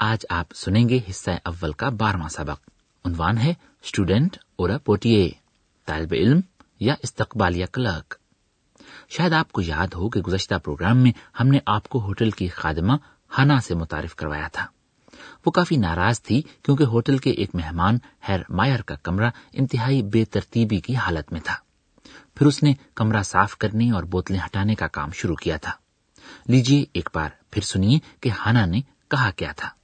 آج آپ سنیں گے حصہ اول کا بارہواں سبق۔ عنوان ہے اسٹوڈینٹ اور پوٹیے، طالب علم یا استقبال یا کلرک۔ شاید آپ کو یاد ہو کہ گزشتہ پروگرام میں ہم نے آپ کو ہوٹل کی خادمہ ہنا سے متعارف کروایا تھا۔ وہ کافی ناراض تھی کیونکہ ہوٹل کے ایک مہمان ہیر مائر کا کمرہ انتہائی بے ترتیبی کی حالت میں تھا۔ پھر اس نے کمرہ صاف کرنے اور بوتلیں ہٹانے کا کام شروع کیا تھا۔ لیجیے ایک بار پھر سنیے کہ ہانا نے کہا کیا تھا۔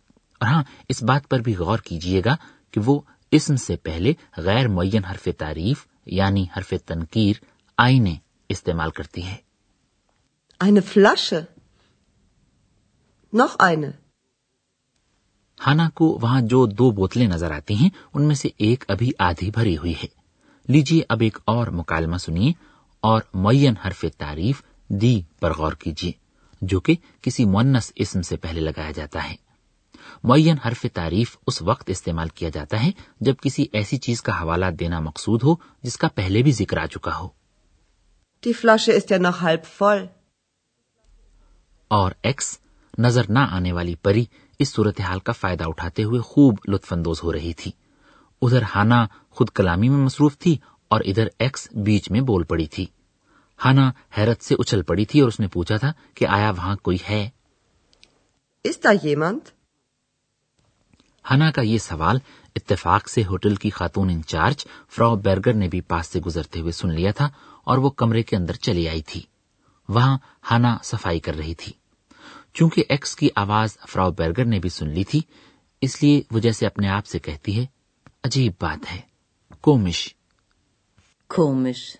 اور ہاں اس بات پر بھی غور کیجیے گا کہ وہ اسم سے پہلے غیر معین حرف تعریف یعنی حرف تنقیر آئینے استعمال کرتی ہے۔ ہانا کو وہاں جو دو بوتلیں نظر آتی ہیں ان میں سے ایک ابھی آدھی بھری ہوئی ہے۔ لیجیے اب ایک اور مکالمہ سنیے اور معین حرف تعریف دی پر غور کیجیے جو کہ کسی مونس اسم سے پہلے لگایا جاتا ہے۔ معین حرف تعریف اس وقت استعمال کیا جاتا ہے جب کسی ایسی چیز کا حوالہ دینا مقصود ہو جس کا پہلے بھی ذکر آ چکا ہو۔ اور ایکس نظر نہ آنے والی پری اس صورتحال کا فائدہ اٹھاتے ہوئے خوب لطف اندوز ہو رہی تھی۔ ادھر ہانا خود کلامی میں مصروف تھی اور ادھر ایکس بیچ میں بول پڑی تھی۔ ہانا حیرت سے اچھل پڑی تھی اور اس نے پوچھا تھا کہ آیا وہاں کوئی ہے؟ ہنا کا یہ سوال اتفاق سے ہوٹل کی خاتون انچارج فرا برگر نے بھی پاس سے گزرتے ہوئے سن لیا تھا اور وہ کمرے کے اندر چلی آئی تھی۔ وہاں ہنا صفائی کر رہی تھی۔ چونکہ ایکس کی آواز فراو برگر نے بھی سن لی تھی، اس لیے وہ جیسے اپنے آپ سے کہتی ہے، عجیب بات ہے، کومش۔ کومش۔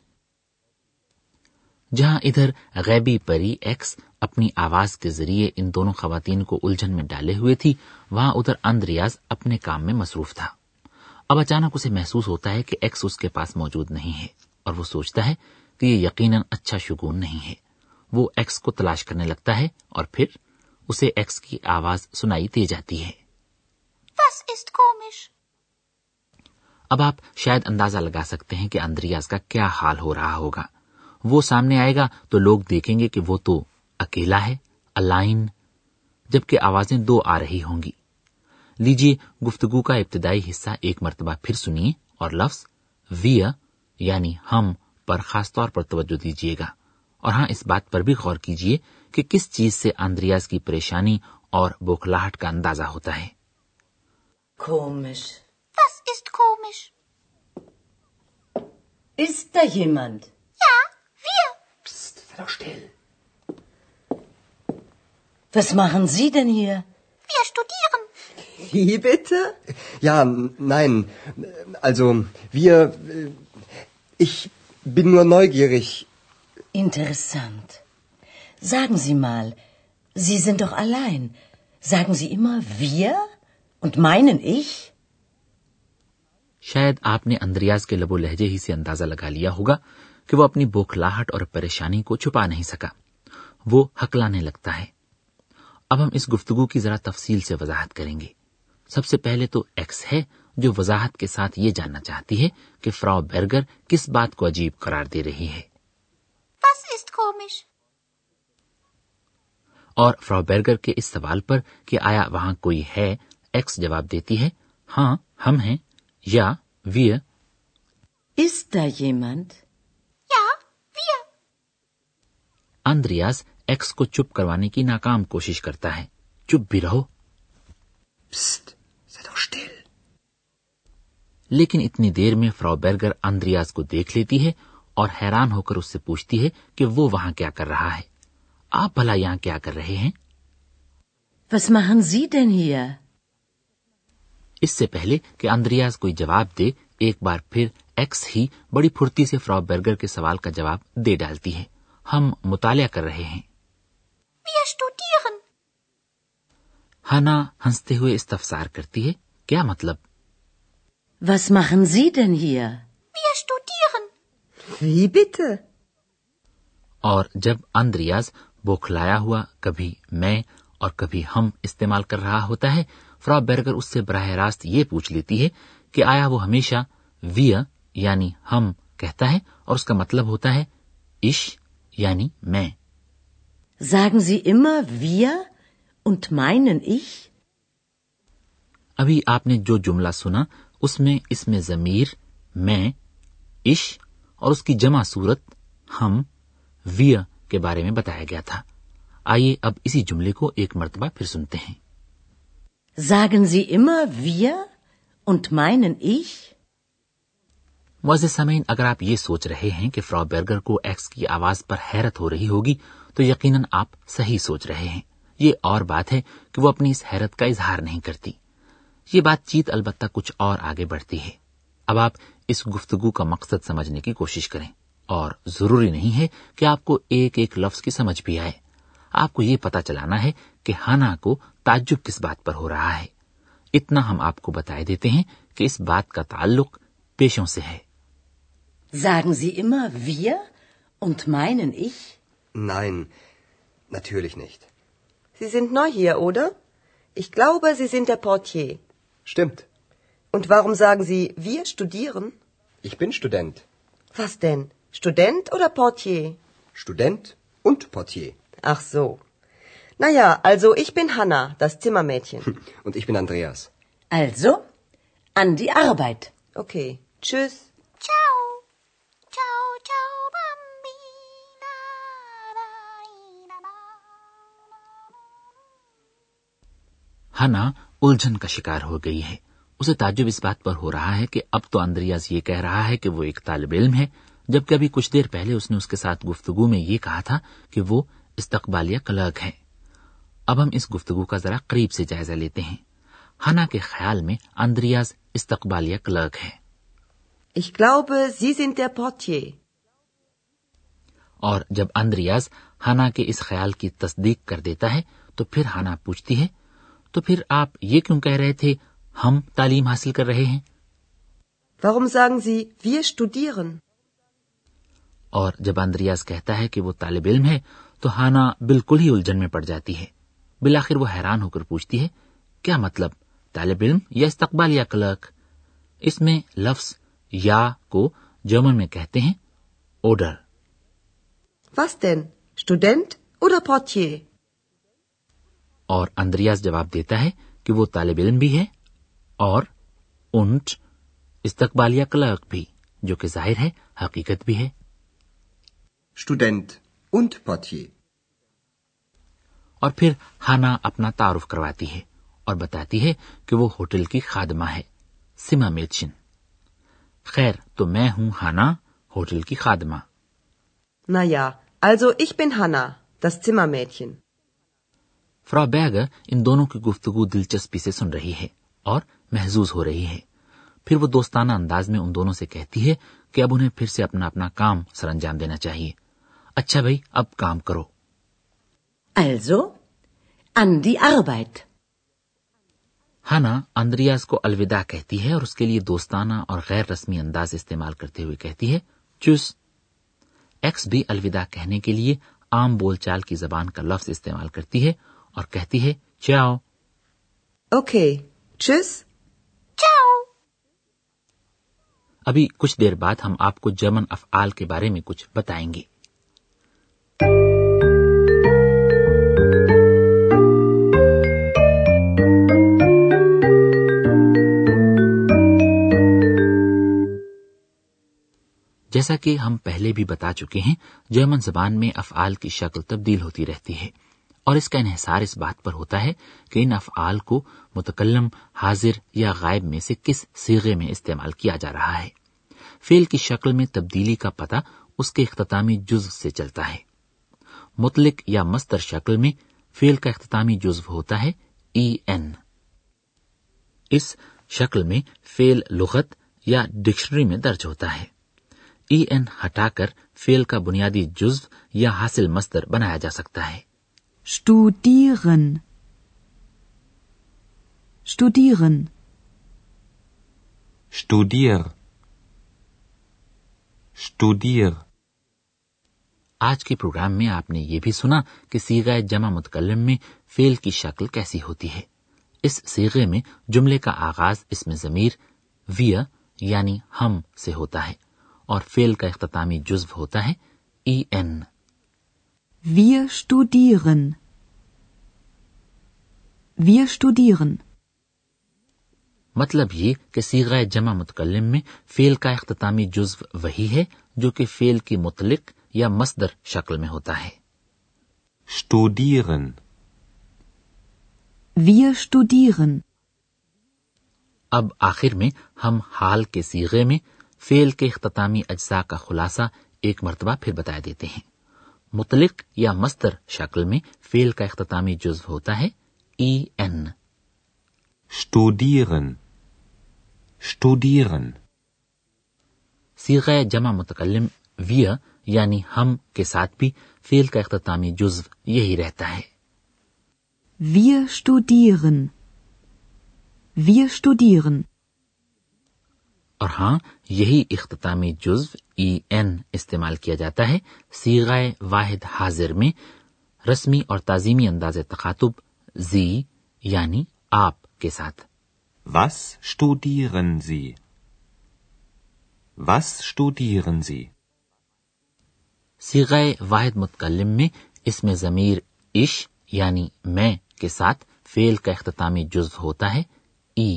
جہاں ادھر غیبی پری ایکس اپنی آواز کے ذریعے ان دونوں خواتین کو الجھن میں ڈالے ہوئے تھی وہاں ادھر اند ریاض اپنے کام میں مصروف تھا۔ اب اچانک اسے محسوس ہوتا ہے کہ ایکس اس کے پاس موجود نہیں ہے اور وہ سوچتا ہے کہ یہ یقیناً اچھا شگون نہیں ہے۔ وہ ایکس کو تلاش کرنے لگتا ہے اور پھر اسے ایکس کی آواز سنائی دی جاتی ہے۔ اب آپ شاید اندازہ لگا سکتے ہیں کہ اندریاز کا کیا حال ہو رہا ہوگا۔ وہ سامنے آئے گا تو لوگ دیکھیں گے کہ وہ تو اکیلا ہے الائن جبکہ آوازیں دو آ رہی ہوں گی لیجیے گفتگو کا ابتدائی حصہ ایک مرتبہ پھر سنیے اور لفظ وی یعنی ہم پر خاص طور پر توجہ دیجیے گا اور ہاں اس بات پر بھی غور کیجیے کہ کس چیز سے آندریاز کی پریشانی اور بوکھلاہٹ کا اندازہ ہوتا ہے komisch. Was ist komisch. Ist da jemand? Sei doch still. Was machen Sie denn hier? Wir studieren. Wie bitte? Ja, nein. Also, wir... Ich bin nur neugierig. Interessant. Sagen Sie mal, Sie sind doch allein. Sagen Sie immer, wir und meinen ich... شاید آپ نے Andreas کے لب و لہجے ہی سے اندازہ لگا لیا ہوگا کہ وہ اپنی بوکھلاہٹ اور پریشانی کو چھپا نہیں سکا۔ وہ ہکلانے لگتا ہے۔ اب ہم اس گفتگو کی ذرا تفصیل سے وضاحت کریں گے۔ سب سے پہلے تو ایکس ہے جو وضاحت کے ساتھ یہ جاننا چاہتی ہے کہ فراو برگر کس بات کو عجیب قرار دے رہی ہے۔ اور فراو برگر کے اس سوال پر کہ آیا وہاں کوئی ہے؟ ایکس جواب دیتی ہے ہاں ہم ہیں یا ویر اندریاز ایکس کو چپ کروانے کی ناکام کوشش کرتا ہے۔ چپ بھی رہو۔ لیکن اتنی دیر میں فرا برگر اندریاز کو دیکھ لیتی ہے اور حیران ہو کر اس سے پوچھتی ہے کہ وہ وہاں کیا کر رہا ہے۔ آپ بھلا یہاں کیا کر رہے ہیں؟ Was machen Sie denn hier? اس سے پہلے کہ اندریاز کوئی جواب دے ایک بار پھر ایکس ہی بڑی پھرتی سے فرا برگر کے سوال کا جواب دے ڈالتی ہے۔ ہم مطالعہ کر رہے ہیں ہنا ہنستے ہوئے استفسار کرتی ہے کیا مطلب Was machen Sie denn hier? Wir studieren. Wie bitte? اور جب اندریاز بوکھلایا ہوا کبھی میں اور کبھی ہم استعمال کر رہا ہوتا ہے فرا بیرگر اس سے براہ راست یہ پوچھ لیتی ہے کہ آیا وہ ہمیشہ ویا یعنی ہم کہتا ہے اور اس کا مطلب ہوتا ہے عش یعنی میں Sagen Sie immer wir und meinen ich? ابھی آپ نے جو جملہ سنا اس میں اس میں ضمیر میں عش اور اس کی جمع صورت ہم ویا کے بارے میں بتایا گیا تھا آئیے اب اسی جملے کو ایک مرتبہ پھر سنتے ہیں Sagen Sie immer wir und meinen ich? معزز سمین اگر آپ یہ سوچ رہے ہیں کہ فرا برگر کو ایکس کی آواز پر حیرت ہو رہی ہوگی، تو یقیناً آپ صحیح سوچ رہے ہیں۔ یہ اور بات ہے کہ وہ اپنی اس حیرت کا اظہار نہیں کرتی۔ یہ بات چیت البتہ کچھ اور آگے بڑھتی ہے۔ اب آپ اس گفتگو کا مقصد سمجھنے کی کوشش کریں۔ اور ضروری نہیں ہے کہ آپ کو ایک ایک لفظ کی سمجھ بھی آئے۔ آپ کو یہ پتا چلانا ہے کہ ہانا کو تعجب کس بات پر ہو رہا ہے۔ اتنا ہم آپ کو بتائے دیتے ہیں کہ اس بات کا تعلق پیشوں سے ہے۔ Sagen Sie immer wir und meinen ich? Nein, natürlich nicht. Sie sind neu hier, oder? Ich glaube, Sie sind der Portier. Stimmt. Und warum sagen Sie, wir studieren? Ich bin Student. Was denn? Student oder Portier? Student und Portier. Ach so. Naja, also ich bin Hanna, das Zimmermädchen. Und ich bin Andreas. Also, an die Arbeit. Okay. Tschüss. ہنا الجھن کا شکار ہو گئی ہے۔ اسے تعجب اس بات پر ہو رہا ہے کہ اب تو اندریاز یہ کہہ رہا ہے کہ وہ ایک طالب علم ہے جبکہ ابھی کچھ دیر پہلے اس نے اس کے ساتھ گفتگو میں یہ کہا تھا کہ وہ استقبالیہ کلرک ہے اب ہم اس گفتگو کا ذرا قریب سے جائزہ لیتے ہیں۔ ہنا کے خیال میں اندریاز استقبالیہ کلرک ہے ich glaube, Sie sind der Portier. اور جب اندریاز ہنا کے اس خیال کی تصدیق کر دیتا ہے تو پھر ہنا پوچھتی ہے تو پھر آپ یہ کیوں کہہ رہے تھے ہم تعلیم حاصل کر رہے ہیں Warum sagen Sie, wir studieren? اور جب اندریاز کہتا ہے کہ وہ طالب علم ہے تو ہانا بالکل ہی الجھن میں پڑ جاتی ہے بالآخر وہ حیران ہو کر پوچھتی ہے کیا مطلب طالب علم یا استقبال یا کلرک اس میں لفظ یا کو جرمن میں کہتے ہیں اوڈر Was denn? Student oder Portier? اور اندریاز جواب دیتا ہے کہ وہ طالب علم بھی ہے اور اونٹ استقبالیہ کلرک بھی جو کہ ظاہر ہے حقیقت بھی ہے۔ اسٹوڈینٹ اونٹ اور پھر ہانا اپنا تعارف کرواتی ہے اور بتاتی ہے کہ وہ ہوٹل کی خادمہ ہے سیما میچن خیر تو میں ہوں ہانا ہوٹل کی خادمہ۔ نا یا also ich bin Hanna, das Zimmermädchen. فرا بیگ ان دونوں کی گفتگو دلچسپی سے سن رہی ہے اور محظوظ ہو رہی ہے۔ پھر وہ دوستانہ انداز میں ان دونوں سے کہتی ہے کہ اب انہیں پھر سے اپنا اپنا کام سر انجام دینا چاہیے۔ اچھا بھائی اب کام کرو۔ Also, ہانا اندریاز کو الوداع کہتی ہے اور اس کے لیے دوستانہ اور غیر رسمی انداز استعمال کرتے ہوئے کہتی ہے چس۔ ایکس بھی الوداع کہنے کے لیے عام بول چال کی زبان کا لفظ استعمال کرتی ہے اور کہتی ہے چاؤ. اوکے چس۔ چاؤ۔ ابھی کچھ دیر بعد ہم آپ کو جرمن افعال کے بارے میں کچھ بتائیں گے۔ جیسا کہ ہم پہلے بھی بتا چکے ہیں جرمن زبان میں افعال کی شکل تبدیل ہوتی رہتی ہے۔ اور اس کا انحصار اس بات پر ہوتا ہے کہ ان افعال کو متکلم، حاضر یا غائب میں سے کس سیغے میں استعمال کیا جا رہا ہے۔ فیل کی شکل میں تبدیلی کا پتہ اس کے اختتامی جزو سے چلتا ہے۔ مطلق یا مستر شکل میں فیل کا اختتامی جزو ہوتا ہے ای این اس شکل میں فیل لغت یا ڈکشنری میں درج ہوتا ہے۔ ای این ہٹا کر فیل کا بنیادی جزو یا حاصل مستر بنایا جا سکتا ہے۔ studieren. Studieren. Studier. Studier. آج کے پروگرام میں آپ نے یہ بھی سنا کہ سیگا جمع متکلم میں فیل کی شکل کیسی ہوتی ہے۔ اس سیغے میں جملے کا آغاز اس میں ضمیر ویا یعنی ہم سے ہوتا ہے اور فیل کا اختتامی جزو ہوتا ہے E N. Wir studieren. Wir studieren. مطلب یہ کہ سیغہ جمع متکلم میں فیل کا اختتامی جزو وہی ہے جو کہ فیل کی مطلق یا مصدر شکل میں ہوتا ہے studieren. Wir studieren. اب آخر میں ہم حال کے سیغے میں فیل کے اختتامی اجزاء کا خلاصہ ایک مرتبہ پھر بتایا دیتے ہیں مطلق یا مستر شکل میں فیل کا اختتامی جزو ہوتا ہے ای این اسٹوڈیرن اسٹوڈیرن سیغے جمع متکلم ویا یعنی ہم کے ساتھ بھی فیل کا اختتامی جزو یہی رہتا ہے Wir studieren. Wir studieren. اور ہاں یہی اختتامی جزو ای این استعمال کیا جاتا ہے سیغائے واحد حاضر میں رسمی اور تعظیمی انداز تخاطب زی یعنی آپ کے ساتھ Was studieren Sie? Was studieren Sie? سیغائے واحد متکلم میں اس میں ضمیر اش یعنی میں کے ساتھ فیل کا اختتامی جزو ہوتا ہے ای.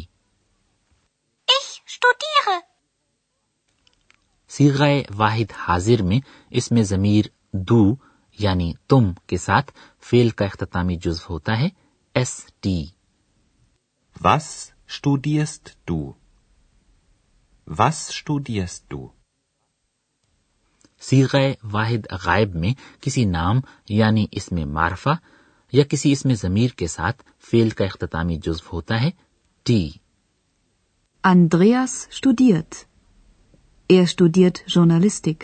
سیغائے واحد حاضر میں اس میں ضمیر دو یعنی تم کے ساتھ فیل کا اختتامی جزو ہوتا ہے ایس ٹی۔ وس اسٹوڈیسٹ ٹو اسٹوڈیسٹ ٹو واحد غائب میں کسی نام یعنی اس میں مارفا یا کسی اس میں ضمیر کے ساتھ فیل کا اختتامی جزو ہوتا ہے T. Andreas studiert. Er studiert Journalistik.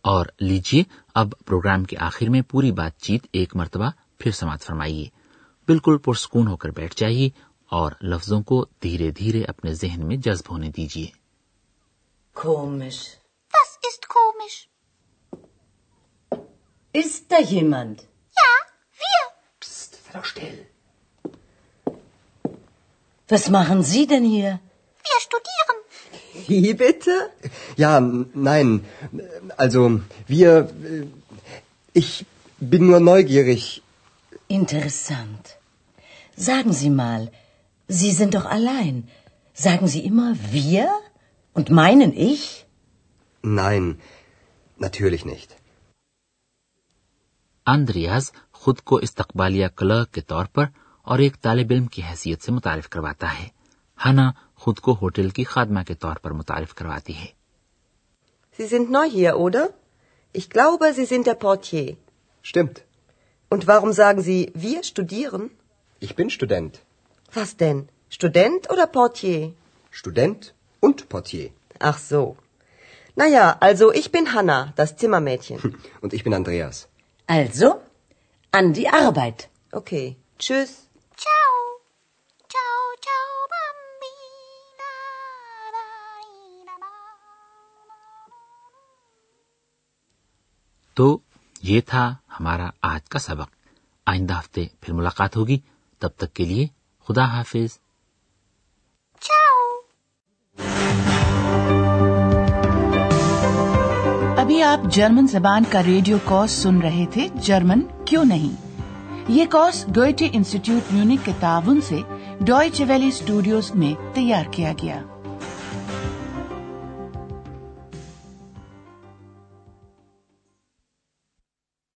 اور لیجیے اب پروگرام کے آخر میں پوری بات چیت ایک مرتبہ پھر سماعت فرمائیے۔ بالکل پرسکون ہو کر بیٹھ جائیے اور لفظوں کو دھیرے دھیرے اپنے ذہن میں جذب ہونے دیجیے۔ Ist da jemand? Ja, wir. Sei doch still. Was machen Sie denn hier? Wir studieren. Wie bitte? Ja, nein. Also, wir. äh, Ich bin nur neugierig. Interessant. Sagen Sie mal, Sie sind doch allein. Sagen Sie immer wir und meinen ich? Nein, natürlich nicht. Andreas خود کو استقبالیہ clerk کے طور پر اور ایک طالب علم کی حیثیت سے متعارف کرواتا ہے۔ ہنا خود کو ہوٹل کی خاتمہ کے طور پر متعارف کرواتی ہے۔ Also, an die Arbeit. Okay. Tschüss. Ciao. Ciao, ciao, bambina. تو یہ تھا ہمارا آج کا سبق آئندہ ہفتے پھر ملاقات ہوگی تب تک کے لیے خدا حافظ ابھی آپ جرمن زبان کا ریڈیو کورس سن رہے تھے؟ جرمن کیوں نہیں؟ یہ کورس ڈوئٹی انسٹیٹیوٹ میونک کے تعاون سے ڈوئچ ویلی اسٹوڈیوز میں تیار کیا گیا۔